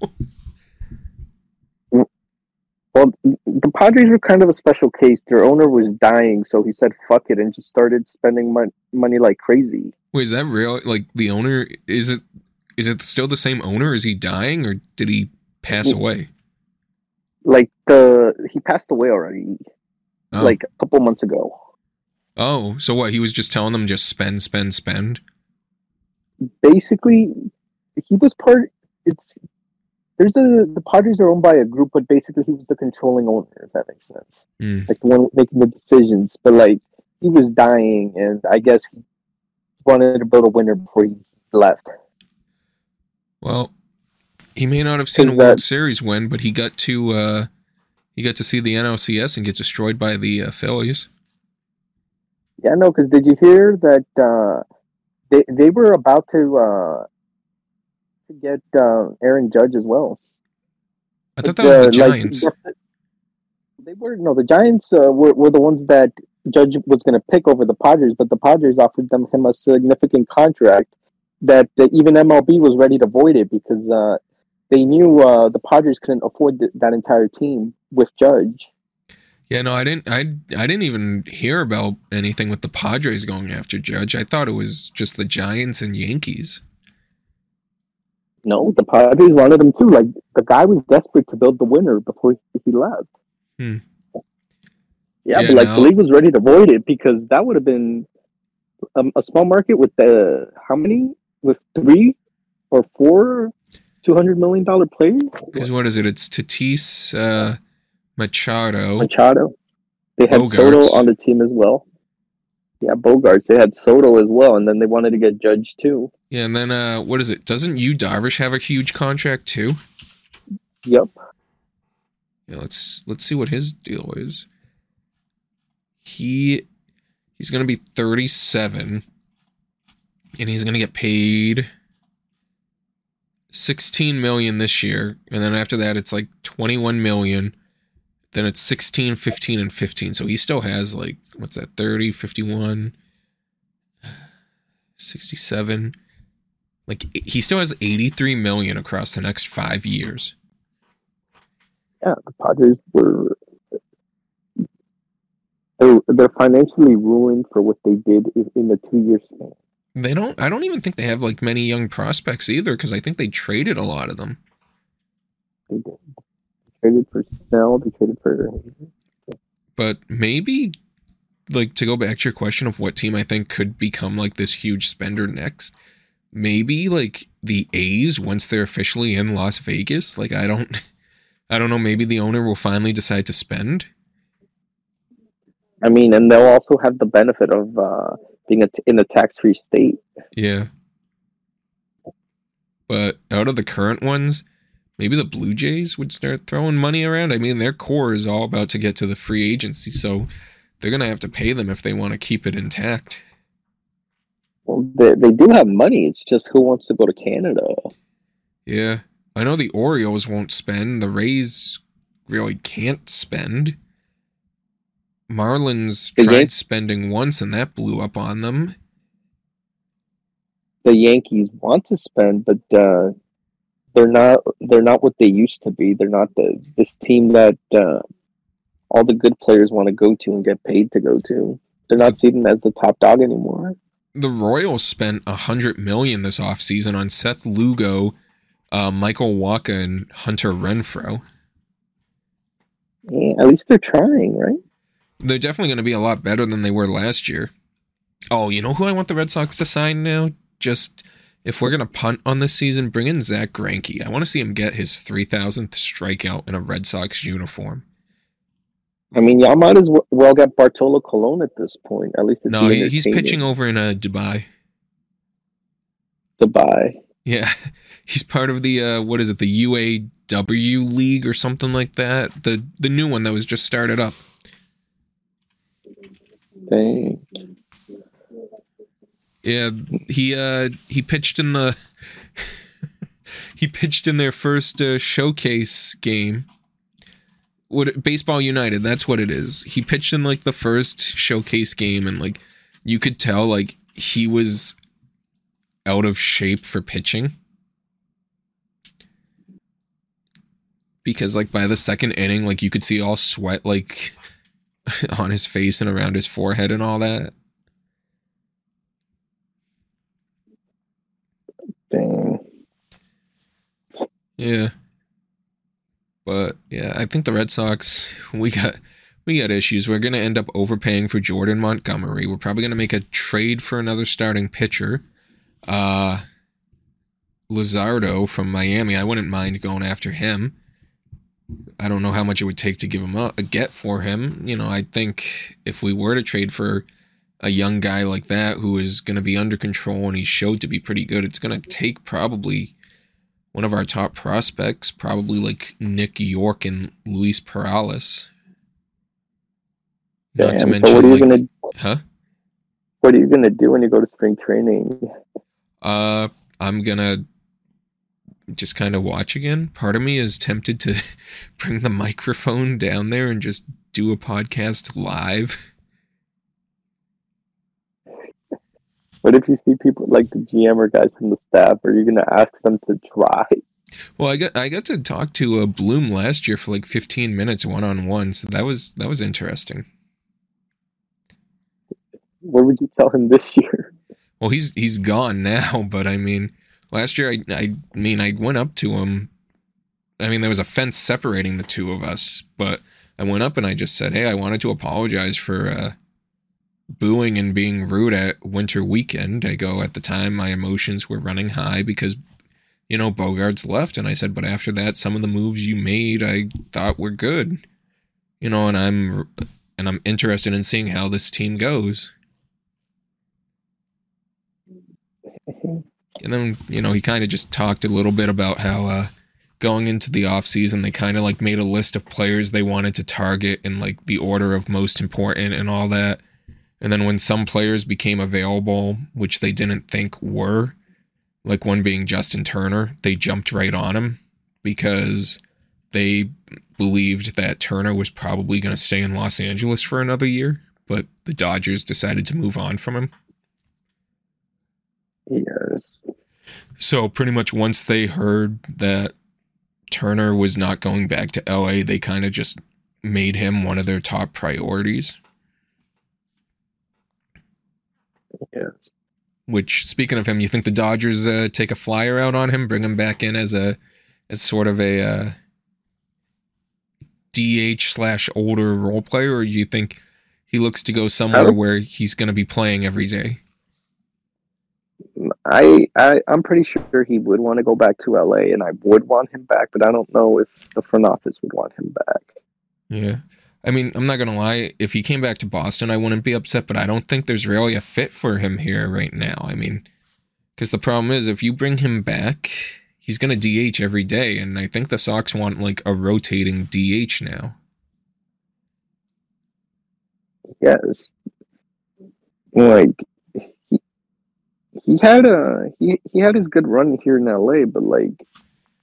Well, the Padres were kind of a special case. Their owner was dying, so he said "fuck it" and just started spending mon- money like crazy. Wait, is that real? Like the owner is it is it still the same owner? Is he dying or did he pass away? Like the he passed away already, Oh. like a couple months ago. oh, so what? He was just telling them just spend, spend, spend. Basically he was part it's there's a the Padres are owned by a group, but basically he was the controlling owner, if that makes sense. Hmm. Like the one making the decisions. But like he was dying and I guess he wanted to build a winner before he left. Well, he may not have seen a Is World that- Series win, but he got to uh he got to see the NLCS and get destroyed by the uh, Phillies. Yeah, no, because did you hear that uh they they were about to uh to get uh, Aaron Judge as well. I thought that was the Uh, like, Giants. they were no, the Giants uh, were were the ones that Judge was going to pick over the Padres, but the Padres offered them him a significant contract that uh, even MLB was ready to void it because uh, they knew uh, the Padres couldn't afford th- that entire team with Judge. Yeah, no, I didn't. I I didn't even hear about anything with the Padres going after Judge. I thought it was just the Giants and Yankees. No, the Padres wanted him too. Like the guy was desperate to build the winner before he left. Hmm. Yeah, Yeah, but like no. the league was ready to void it because that would have been um, a small market with the how many with three or four two hundred million dollar players. Because what is it? It's Tatis, uh, Machado. Machado. They had Bogaerts. Soto on the team as well. Yeah, Bogaerts. They had Soto as well, and then they wanted to get Judge too. Yeah, and then uh, what is it? Doesn't you Darvish have a huge contract too? Yep. Yeah, let's let's see what his deal is. He he's gonna be 37 and he's gonna get paid 16 million this year, and then after that it's like 21 million. Then it's 16, 15, and 15. So he still has like what's that, 30, 51, 67. Like he still has 83 million across the next five years. Yeah, the Padres were they're, they're financially ruined for what they did in, in the two year span. They don't. I don't even think they have like many young prospects either, because I think they traded a lot of them. They did. Traded for Snell. They traded for. But maybe, like to go back to your question of what team I think could become like this huge spender next. Maybe like the A's once they're officially in Las Vegas. Like I don't, I don't know. Maybe the owner will finally decide to spend. I mean, and they'll also have the benefit of uh, being a t- in a tax-free state. Yeah. But out of the current ones, maybe the Blue Jays would start throwing money around. I mean, their core is all about to get to the free agency, so they're going to have to pay them if they want to keep it intact. Well, they, they do have money. It's just who wants to go to Canada. Yeah. I know the Orioles won't spend. The Rays really can't spend. Marlins The tried Yan- spending once and that blew up on them. The Yankees want to spend, but uh, they're not. They're not what they used to be. They're not the this team that uh, all the good players want to go to and get paid to go to. They're not seen as the top dog anymore. The Royals spent a hundred million this offseason on Seth Lugo, uh, Michael Wacha, and Hunter Renfroe. Yeah, at least they're trying, right? They're definitely going to be a lot better than they were last year. Oh, you know who I want the Red Sox to sign now? Just if we're going to punt on this season, bring in Zack Greinke. I want to see him get his 3000th strikeout in a Red Sox uniform. I mean, y'all might as well get Bartolo Colon at this point. At least No, he- he's pitching over in uh, Dubai. Dubai. Yeah, he's part of the uh, what is it, the UAW league or something like that. The the new one that was just started up. Dang. Yeah, he uh he pitched in the he pitched in their first uh, showcase game. What Baseball United, that's what it is. He pitched in like the first showcase game and like you could tell like he was out of shape for pitching. Because like by the second inning like you could see all sweat like on his face and around his forehead and all that. Dang. Yeah. But yeah, I think the Red Sox we got we got issues. We're gonna end up overpaying for Jordan Montgomery. We're probably gonna make a trade for another starting pitcher. Uh Luzardo from Miami. I wouldn't mind going after him. I don't know how much it would take to give him up a get for him. You know, I think if we were to trade for a young guy like that who is going to be under control and he's showed to be pretty good, it's going to take probably one of our top prospects, probably like Nick Yorke and Luis Perales. Not to mention, So what are you like, gonna huh? what are you gonna do when you go to spring training? Uh, I'm gonna just kind of watch again. Part of me is tempted to bring the microphone down there and just do a podcast live. What if you see people like the GM or guys from the staff? Are you gonna ask them to try? Well, I got I got to talk to uh, Bloom last year for like 15 minutes one on one, so that was that was interesting. What would you tell him this year? Well, he's he's gone now, but I mean, last year I I mean I went up to him. I mean, there was a fence separating the two of us, but I went up and I just said, "Hey, I wanted to apologize for uh, booing and being rude at Winter Weekend." I go at the time my emotions were running high because you know Bogaerts left, and I said, "But after that, some of the moves you made, I thought were good." You know, and I'm and I'm interested in seeing how this team goes. And then, you know, he kind of just talked a little bit about how uh, going into the offseason, they kind of like made a list of players they wanted to target in like the order of most important and all that. And then when some players became available, which they didn't think were, like one being Justin Turner, they jumped right on him because they believed that Turner was probably going to stay in Los Angeles for another year, but the Dodgers decided to move on from him. Yes. So pretty much once they heard that Turner was not going back to LA, they kind of just made him one of their top priorities. Yes. Which, speaking of him, you think the Dodgers uh, take a flyer out on him, bring him back in as a as sort of a uh, DH slash older role player, or do you think he looks to go somewhere where he's going to be playing every day? I, I I'm pretty sure he would want to go back to LA, and I would want him back, but I don't know if the front office would want him back. Yeah. I mean, I'm not gonna lie. If he came back to Boston, I wouldn't be upset. But I don't think there's really a fit for him here right now. I mean, because the problem is, if you bring him back, he's gonna DH every day, and I think the Sox want like a rotating DH now. Yes, like he he had a he he had his good run here in LA, but like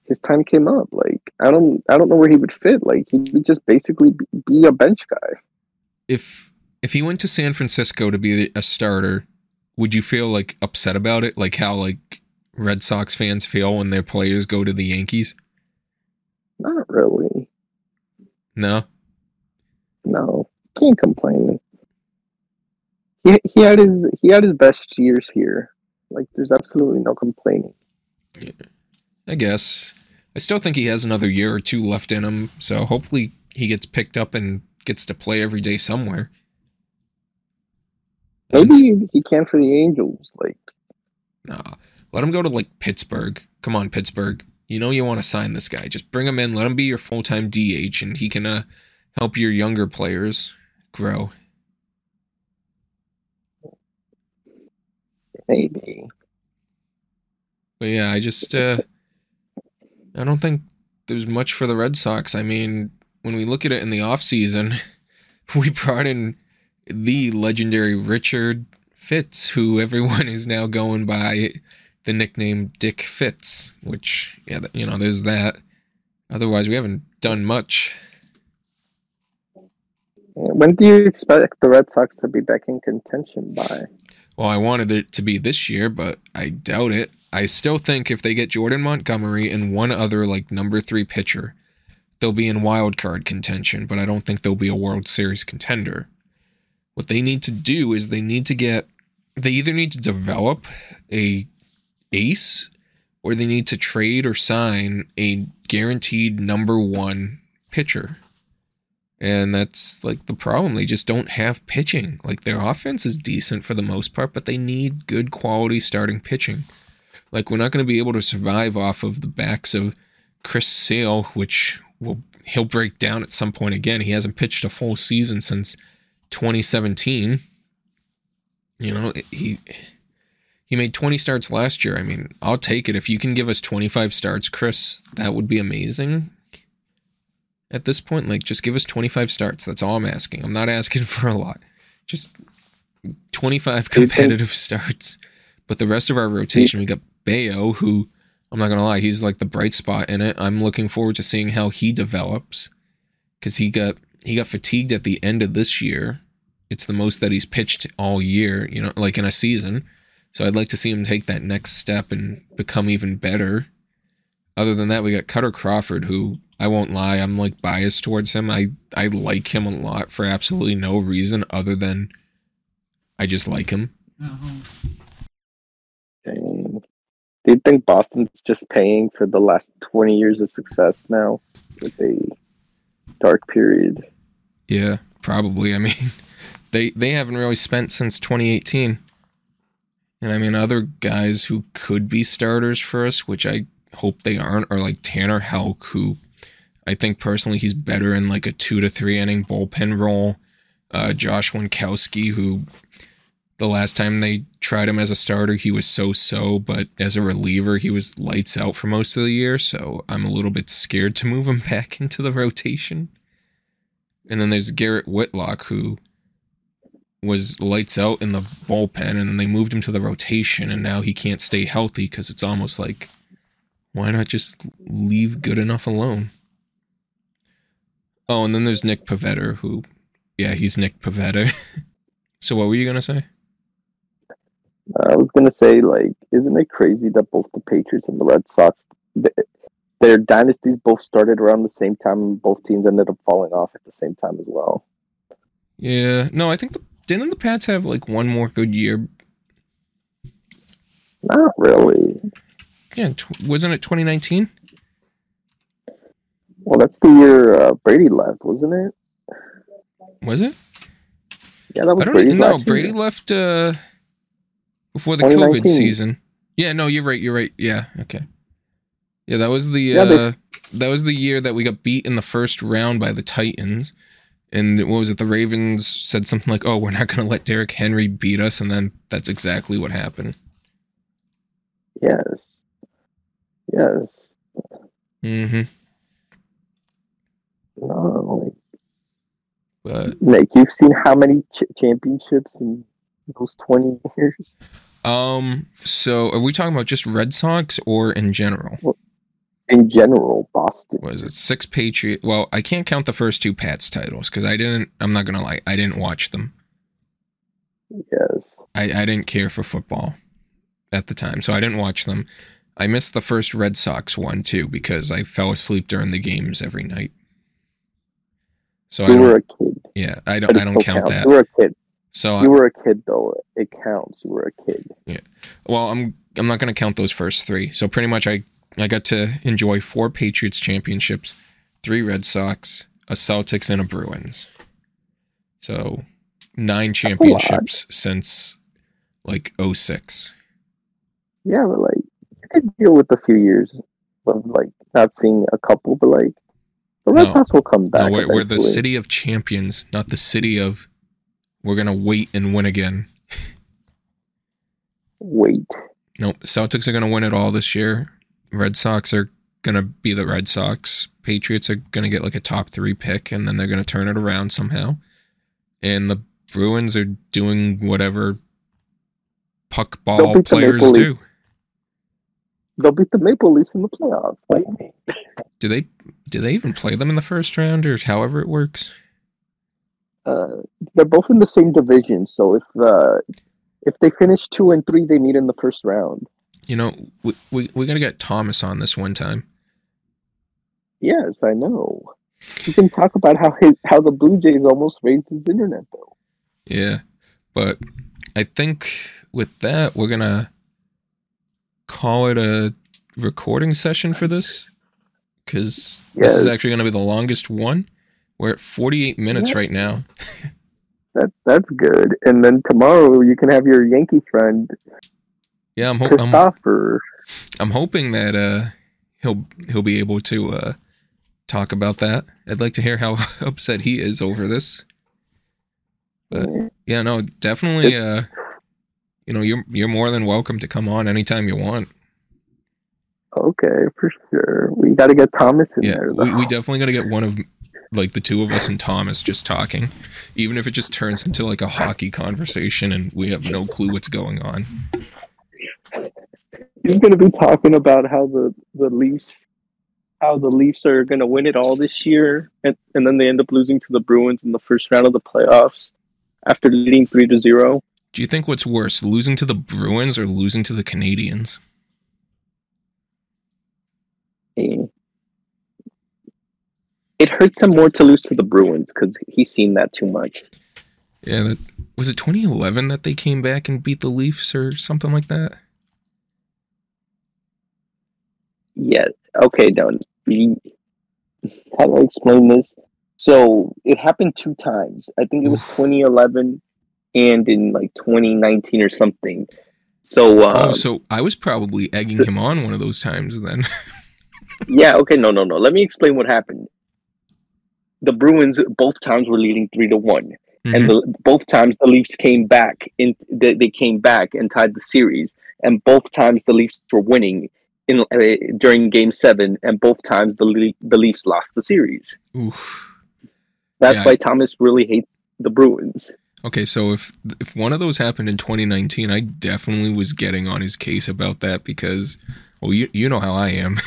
his time came up. Like I don't I don't know where he would fit. Like he would just basically be a bench guy. If if he went to San Francisco to be a starter, would you feel like upset about it? Like how like Red Sox fans feel when their players go to the Yankees? Not really. No. No, can't complain. He he had his he had his best years here. Like there's absolutely no complaining. Yeah. I guess. I still think he has another year or two left in him, so hopefully he gets picked up and gets to play every day somewhere. Maybe he can for the Angels. Like, nah, let him go to like Pittsburgh. Come on, Pittsburgh. You know you want to sign this guy. Just bring him in. Let him be your full time DH, and he can uh, help your younger players grow. Maybe. But yeah, I just uh, I don't think there's much for the Red Sox. I mean, when we look at it in the offseason, we brought in the legendary Richard Fitts, who everyone is now going by the nickname Dick Fitts, which, yeah, you know, there's that. Otherwise, we haven't done much. When do you expect the Red Sox to be back in contention by? Well, I wanted it to be this year, but I doubt it. I still think if they get Jordan Montgomery and one other like number three pitcher, they'll be in wild card contention, but I don't think they'll be a World Series contender. What they need to do is they need to get they either need to develop a ace or they need to trade or sign a guaranteed number one pitcher. And that's like the problem. They just don't have pitching. Like their offense is decent for the most part, but they need good quality starting pitching. Like we're not going to be able to survive off of the backs of Chris Sale, which will he'll break down at some point again. He hasn't pitched a full season since 2017. You know, he he made 20 starts last year. I mean, I'll take it if you can give us 25 starts, Chris. That would be amazing. At this point, like just give us 25 starts. That's all I'm asking. I'm not asking for a lot. Just 25 competitive starts. But the rest of our rotation, we got Bello, who I'm not gonna lie, he's like the bright spot in it. I'm looking forward to seeing how he develops because he got he got fatigued at the end of this year. It's the most that he's pitched all year, you know, like in a season. So I'd like to see him take that next step and become even better. Other than that, we got Kutter Crawford, who I won't lie, I'm like biased towards him. I I like him a lot for absolutely no reason other than I just like him. Uh-huh. Do you think Boston's just paying for the last 20 years of success now with a dark period? Yeah, probably. I mean, they they haven't really spent since 2018. And I mean, other guys who could be starters for us, which I hope they aren't, are like Tanner Houck, who I think personally he's better in like a two to three inning bullpen role. Uh, Josh Winckowski, who the last time they tried him as a starter, he was so so, but as a reliever, he was lights out for most of the year. So I'm a little bit scared to move him back into the rotation. And then there's Garrett Whitlock, who was lights out in the bullpen, and then they moved him to the rotation, and now he can't stay healthy because it's almost like, why not just leave good enough alone? Oh, and then there's Nick Pivetta, who, yeah, he's Nick Pivetta. so what were you gonna say? I was gonna say, like, isn't it crazy that both the Patriots and the Red Sox, their dynasties both started around the same time, and both teams ended up falling off at the same time as well. Yeah, no, I think the didn't the Pats have like one more good year. Not really. Yeah, tw- wasn't it 2019? Well, that's the year uh, Brady left, wasn't it? Was it? Yeah, that was I don't last year. Brady left uh, before the COVID season. Yeah, no, you're right. You're right. Yeah, okay. Yeah, that was the Yeah, uh, they- that was the year that we got beat in the first round by the Titans. And what was it? The Ravens said something like, "Oh, we're not going to let Derrick Henry beat us," and then that's exactly what happened. Yes. Yes. Mm-hmm. No, like, But Nick, you've seen how many ch- championships in those 20 years? Um, so are we talking about just Red Sox or in general? In general, Boston. was it six Patriot? Well, I can't count the first two Pats titles because I didn't. I'm not gonna lie, I didn't watch them. Yes. I, I didn't care for football at the time, so I didn't watch them. I missed the first Red Sox one too because I fell asleep during the games every night. So I You were a kid. yeah, I don't. I don't count counts. that. We were a kid. So You were a kid, though. It counts. You were a kid. Yeah. Well, I'm I'm not gonna count those first three. So pretty much, I I got to enjoy four Patriots championships, three Red Sox, a Celtics, and a Bruins. So nine championships since like 06. Yeah, but like, you could deal with a few years of like not seeing a couple, but like, the Red No. Sox will come back. No, we're, we're the city of champions, not the city of we're gonna wait and win again. Wait. Nope, Celtics are gonna win it all this year. Red Sox are gonna be the Red Sox. Patriots are gonna get like a top three pick, and then they're gonna turn it around somehow. And the Bruins are doing whatever puck ball the players do. They'll beat the Maple Leafs in the playoffs. What do you mean? Do they? Do they even play them in the first round, or however it works? Uh, they're both in the same division, so if uh, if they finish two and three, they meet in the first round. You know, we we, we gotta get Thomas on this one time. Yes, I know. You can talk about how his how the Blue Jays almost raised his internet bill. Yeah. But I think with that, we're going to call it a recording session for this because this is actually going to be the longest one. We're at 48 minutes Yeah. right now. That that's good. And then tomorrow you can have your Yankee friend Yeah, I'm, ho- I'm, Christopher. I'm hoping that uh, he'll he'll be able to uh, talk about that. I'd like to hear how upset he is over this. But yeah, no, definitely. Uh, you know, you're you're more than welcome to come on anytime you want. Okay, for sure. We got to get Thomas in Yeah, there. we, we definitely got to get one of like the two of us and Thomas just talking, even if it just turns into like a hockey conversation and we have no clue what's going on. He's going to be talking about how the the Leafs, how the Leafs are going to win it all this year, and and then they end up losing to the Bruins in the first round of the playoffs after leading three to zero. Do you think what's worse, losing to the Bruins or losing to the Canadiens? And It hurts him more to lose to the Bruins because he's seen that too much. Yeah, that was it 2011 that they came back and beat the Leafs or something like that. Yeah. Okay, Don. How do I explain this? So it happened two times. I think it was 2011 and in like 2019 or something. So um, oh, so I was probably egging him on one of those times then. yeah. Okay. No. No. No. Let me explain what happened. The Bruins both times were leading three to one, Mhm. and the, both times the Leafs came back. In they, they came back and tied the series, and both times the Leafs were winning in uh, during Game Seven, and both times the Le- the Leafs lost the series. Oof. That's Yeah. why Thomas really hates the Bruins. Okay, so if if one of those happened in 2019, I definitely was getting on his case about that because, well, you you know how I am.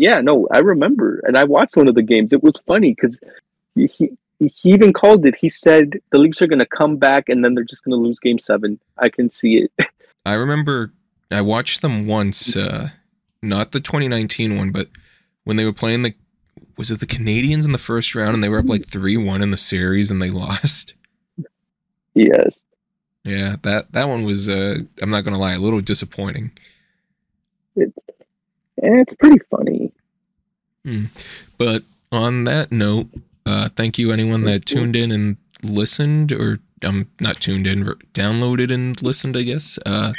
Yeah, no, I remember, and I watched one of the games. It was funny because he, he he even called it. He said the Leafs are going to come back, and then they're just going to lose Game Seven. I can see it. I remember I watched them once, uh, not the 2019 one, but when they were playing the was it the Canadiens in the first round and they were up like three one in the series and they lost. yes, Yeah, that that one was. Uh, I'm not gonna lie, a little disappointing. It's it's pretty funny. But on that note, uh, thank you anyone that tuned in and listened, or um, not tuned in, downloaded and listened. I guess. Uh,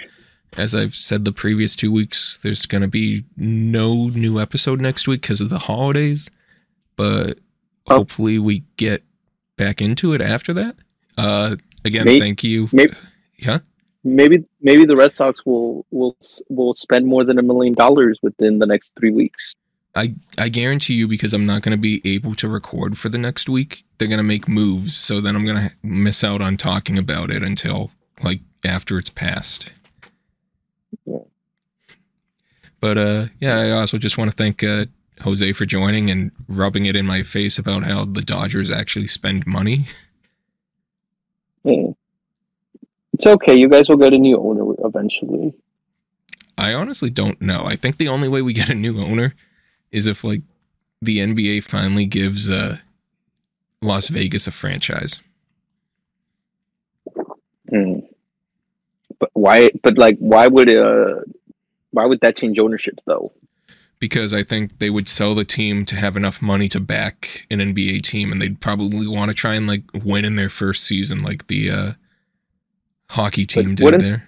as I've said the previous two weeks, there's gonna be no new episode next week because of the holidays. But Oh. hopefully we get back into it after that. Uh, again, May- thank you. maybe- yeah. Maybe maybe the Red Sox will will will spend more than a million dollars within the next three weeks. I I guarantee you because I'm not going to be able to record for the next week. They're going to make moves, so then I'm going to miss out on talking about it until like after it's passed. Yeah. But uh yeah, I also just want to thank uh Jose for joining and rubbing it in my face about how the Dodgers actually spend money. Yeah. It's okay. You guys will get a new owner eventually. I honestly don't know. I think the only way we get a new owner is if like the NBA finally gives uh Las Vegas a franchise. Mm. But why? But like, why would uh, why would that change ownership though? because I think they would sell the team to have enough money to back an NBA team, and they'd probably want to try and like win in their first season, like the uh, hockey team did wouldn't- there.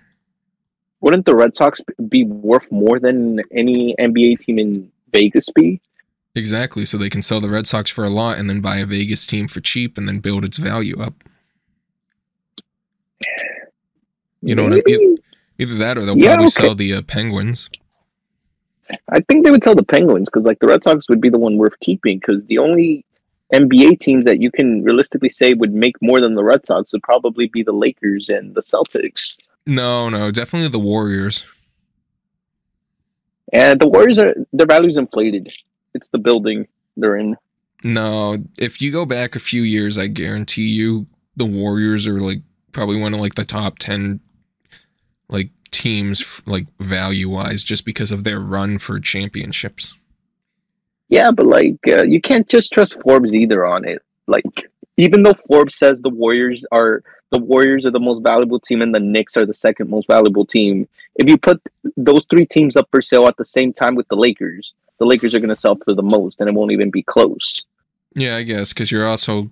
Wouldn't the Red Sox be worth more than any NBA team in Vegas be? Exactly, so they can sell the Red Sox for a lot, and then buy a Vegas team for cheap, and then build its value up. You know what I- Maybe. Either that, or they'll Yeah, probably okay. sell the uh, Penguins. I think they would sell the Penguins because like the Red Sox would be the one worth keeping because the only NBA teams that you can realistically say would make more than the Red Sox would probably be the Lakers and the Celtics. No, no, definitely the Warriors. And the Warriors are their values inflated. It's the building they're in. No, if you go back a few years, I guarantee you the Warriors are like probably one of like the top 10 like teams like value wise just because of their run for championships. Yeah, but like uh, you can't just trust Forbes either on it. Like even though Forbes says the Warriors are the Warriors are the most valuable team and the Knicks are the second most valuable team, if you put those three teams up for sale at the same time with the Lakers, the Lakers are going to sell for the most and it won't even be close. Yeah, I guess cuz you're also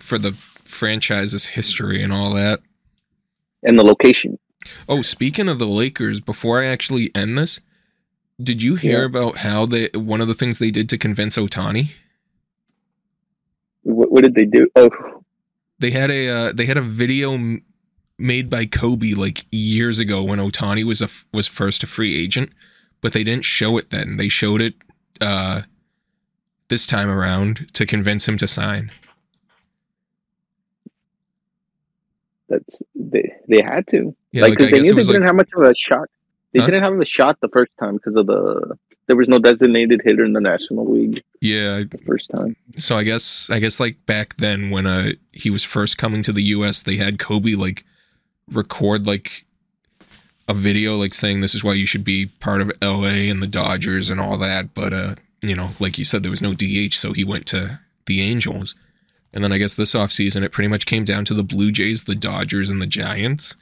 for the franchise's history and all that. And the location. Oh, speaking of the Lakers, before I actually end this, did you hear Yeah. about how they one of the things they did to convince Ohtani? What, what did they do? Oh, They had a uh, they had a video m- made by Kobe like years ago when Ohtani was a f- was first a free agent, but they didn't show it then. They showed it uh, this time around to convince him to sign. that's they they had to. Yeah, like, like, they knew they didn't like have much of a shot. They Huh? didn't have a shot the first time because of the there was no designated hitter in the National League yeah. the first time. So I guess I guess like back then when uh he was first coming to the U.S., they had Kobe like record like a video like saying this is why you should be part of L.A. and the Dodgers and all that. But uh, you know, like you said, there was no DH, so he went to the Angels. And then I guess this offseason, it pretty much came down to the Blue Jays, the Dodgers, and the Giants.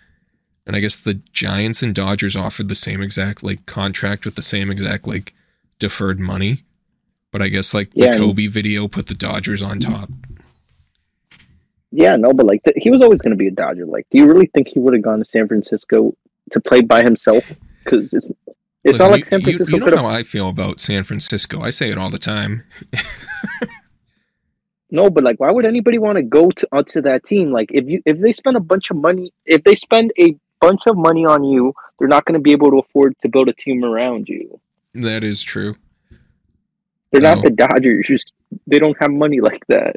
And I guess the Giants and Dodgers offered the same exact like contract with the same exact like deferred money. But I guess like Yeah, the and- Kobe video put the Dodgers on top. Yeah, no, but like th- he was always going to be a Dodger. Like, do you really think he would have gone to San Francisco to play by himself? Because it's it's Listen, not like San Francisco You, could know have. how I feel about San Francisco. I say it all the time. No, but like, why would anybody want to go to onto that team? Like, if you if they spend a bunch of money, if they spend a bunch of money on you, they're not going to be able to afford to build a team around you. That is true. They're No. not the Dodgers. Just they don't have money like that.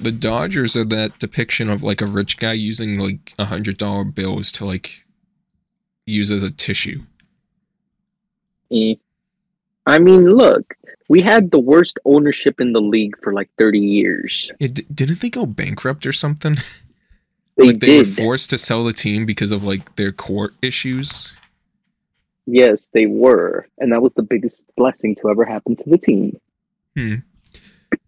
The Dodgers are that depiction of like a rich guy using like a hundred dollar bills to like use as a tissue. Eh. I mean, look, we had the worst ownership in the league for like thirty years. Didn't they go bankrupt or something? They like they did. were forced to sell the team because of like their court issues. Yes, they were, and that was the biggest blessing to ever happen to the team. Hmm.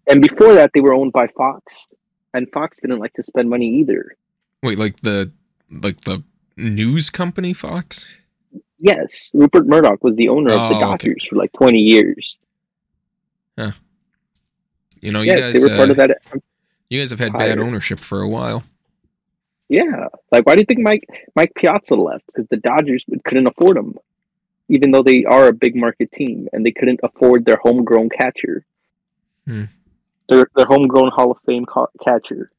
And before that, they were owned by Fox, and Fox didn't like to spend money either. Wait, like the like the news company Fox? Yes, Rupert Murdoch was the owner of the Oh, okay. Dodgers for like 20 years. Huh. You know, you guys they were part uh, of that. you guys have had bad ownership for a while. Yeah, like why do you think Mike Mike Piazza left? Because the Dodgers couldn't afford him, even though they are a big market team, and they couldn't afford their homegrown catcher, Hmm. their their homegrown Hall of Fame ca- catcher,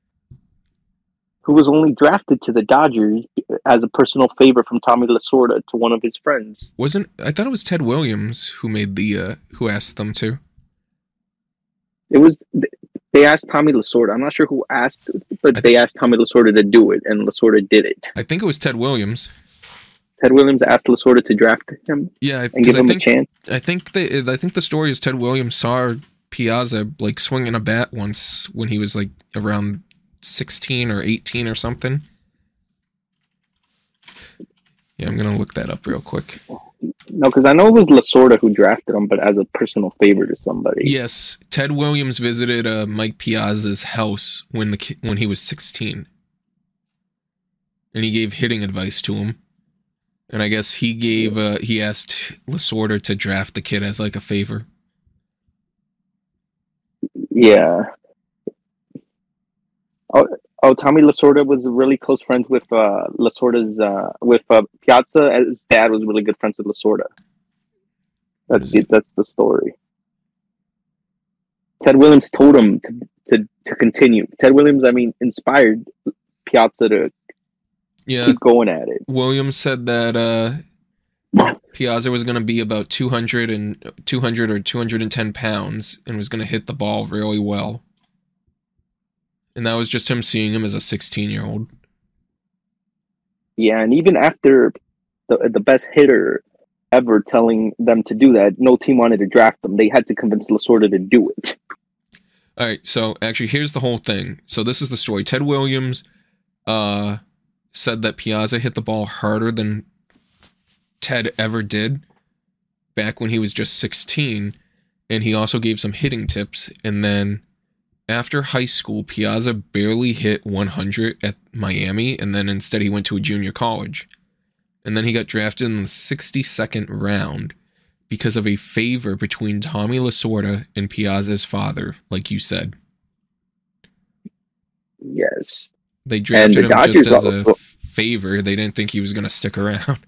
who was only drafted to the Dodgers as a personal favor from Tommy Lasorda to one of his friends. Wasn't I thought it was Ted Williams who made the uh who asked them to. It was they asked Tommy Lasorda. I'm not sure who asked, but I they asked Tommy Lasorda to do it, and Lasorda did it. I think it was Ted Williams. Ted Williams asked Lasorda to draft him Yeah, and give I him think a chance. I think they I think the story is Ted Williams saw Piazza like swinging a bat once when he was like around 16 or 18 or something. Yeah, I'm gonna look that up real quick. No, because I know it was Lasorda who drafted him, but as a personal favor to somebody. Yes, Ted Williams visited uh, Mike Piazza's house when the ki- when he was 16, and he gave hitting advice to him. And I guess he gave uh, he asked Lasorda to draft the kid as like a favor. Yeah. Oh, oh, Tommy Lasorda was really close friends with uh, Lasorda's uh, with uh, Piazza. His dad was really good friends with Lasorda. That's the, that's the story. Ted Williams told him to, to to continue. Ted Williams, I mean, inspired Piazza to Yeah, keep going at it. Williams said that uh, Piazza was going to be about 200 and 200 or 210 pounds and was going to hit the ball really well. And that was just him seeing him as a 16 year old. Yeah, and even after the the best hitter ever telling them to do that, no team wanted to draft them. They had to convince Lasorda to do it. All right, so actually, here's the whole thing. So this is the story. Ted Williams uh, said that Piazza hit the ball harder than Ted ever did back when he was just 16, and he also gave some hitting tips. And then after high school, Piazza barely hit 100 at Miami, and then instead he went to a junior college. And then he got drafted in the 62nd round because of a favor between Tommy Lasorda and Piazza's father, like you said. Yes. They drafted the him just as a favor. They didn't think he was going to stick around.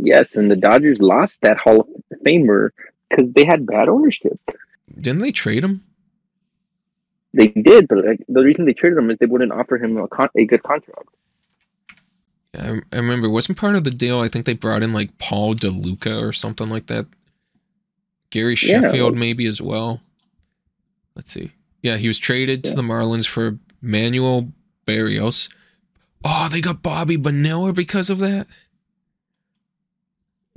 Yes, and the Dodgers lost that Hall of Famer because they had bad ownership. Didn't they trade him? They did, but like, the reason they traded him is they wouldn't offer him a, con- a good contract. I, I remember, wasn't part of the deal, I think they brought in like Paul Lo Duca or something like that. Gary Sheffield, like- maybe as well. Let's see. Yeah, he was traded to Yeah. the Marlins for Manuel Barrios. Oh, they got Bobby Bonilla because of that?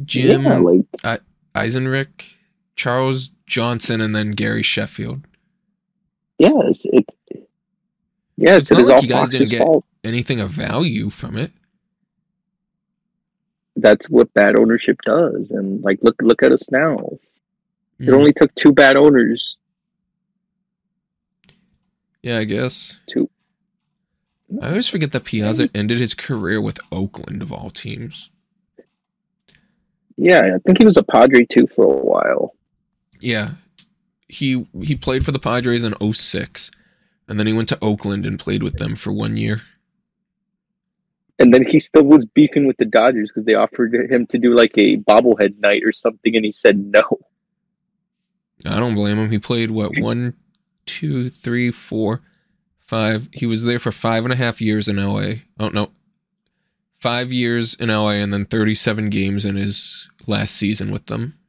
Jim Yeah, like Eisenreich, Charles Johnson, and then Gary Sheffield. Yes, it. Yes, It's it is like all you guys didn't get- fault. Anything of value from it. That's what bad ownership does, and like look look at us now. It Mm. only took two bad owners Yeah, I guess. two. I always forget that Piazza ended his career with Oakland of all teams. Yeah, I think he was a Padre too for a while. Yeah. He he played for the Padres in 06 and then he went to Oakland and played with them for 1 year. And then he still was beefing with the Dodgers because they offered him to do like a bobblehead night or something, and he said no. I don't blame him. He played what one, two, three, four, five. He was there for five and a half years in LA. Oh no. Five years in LA and then 37 games in his last season with them.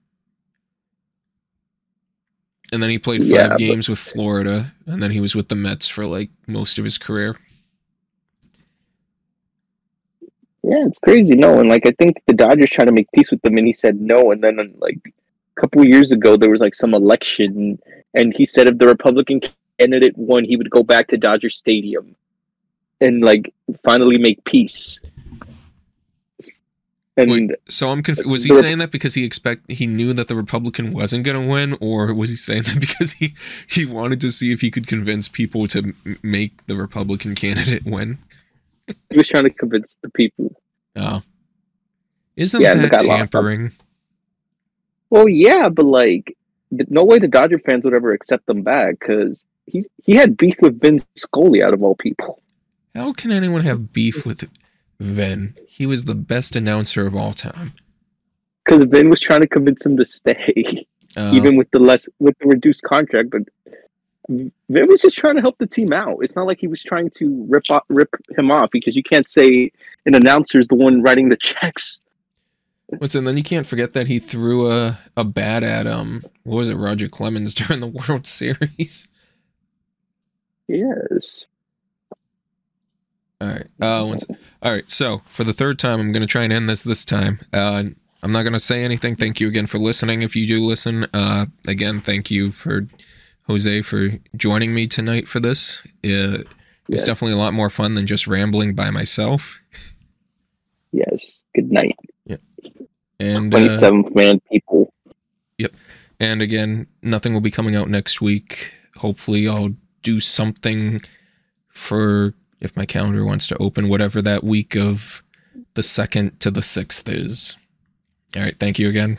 And then he played five Yeah, but- games with Florida, and then he was with the Mets for like most of his career. Yeah, it's crazy. No, and like I think the Dodgers tried to make peace with him, and he said no. And then like a couple years ago, there was like some election, and he said if the Republican candidate won, he would go back to Dodger Stadium and like finally make peace. And Wait, So I'm confused. Was he saying that because he expect he knew that the Republican wasn't going to win, or was he saying that because he he wanted to see if he could convince people to m- make the Republican candidate win? he was trying to convince the people. Oh, isn't Yeah, that tampering? Well, yeah, but like, no way the Dodger fans would ever accept them back because he he had beef with Vince Scully out of all people. How can anyone have beef with Vin? He was the best announcer of all time. Because Vin was trying to convince him to stay, Uh, even with the less with the reduced contract. But Vin was just trying to help the team out. It's not like he was trying to rip off, rip him off because you can't say an announcer's the one writing the checks. What's and then you can't forget that he threw a a bat at um what was it Roger Clemens during the World Series. Yes. All right. Uh, once, all right. So for the third time, I'm going to try and end this this time. Uh, I'm not going to say anything. Thank you again for listening. If you do listen, uh, again, thank you for Jose for joining me tonight for this. Uh, it was Yes. definitely a lot more fun than just rambling by myself. Yes. Good night. Yeah. And Twenty uh, man people. Yep. And again, nothing will be coming out next week. Hopefully, I'll do something for if my calendar wants to open, whatever that week of the second to the sixth is. All right. Thank you again.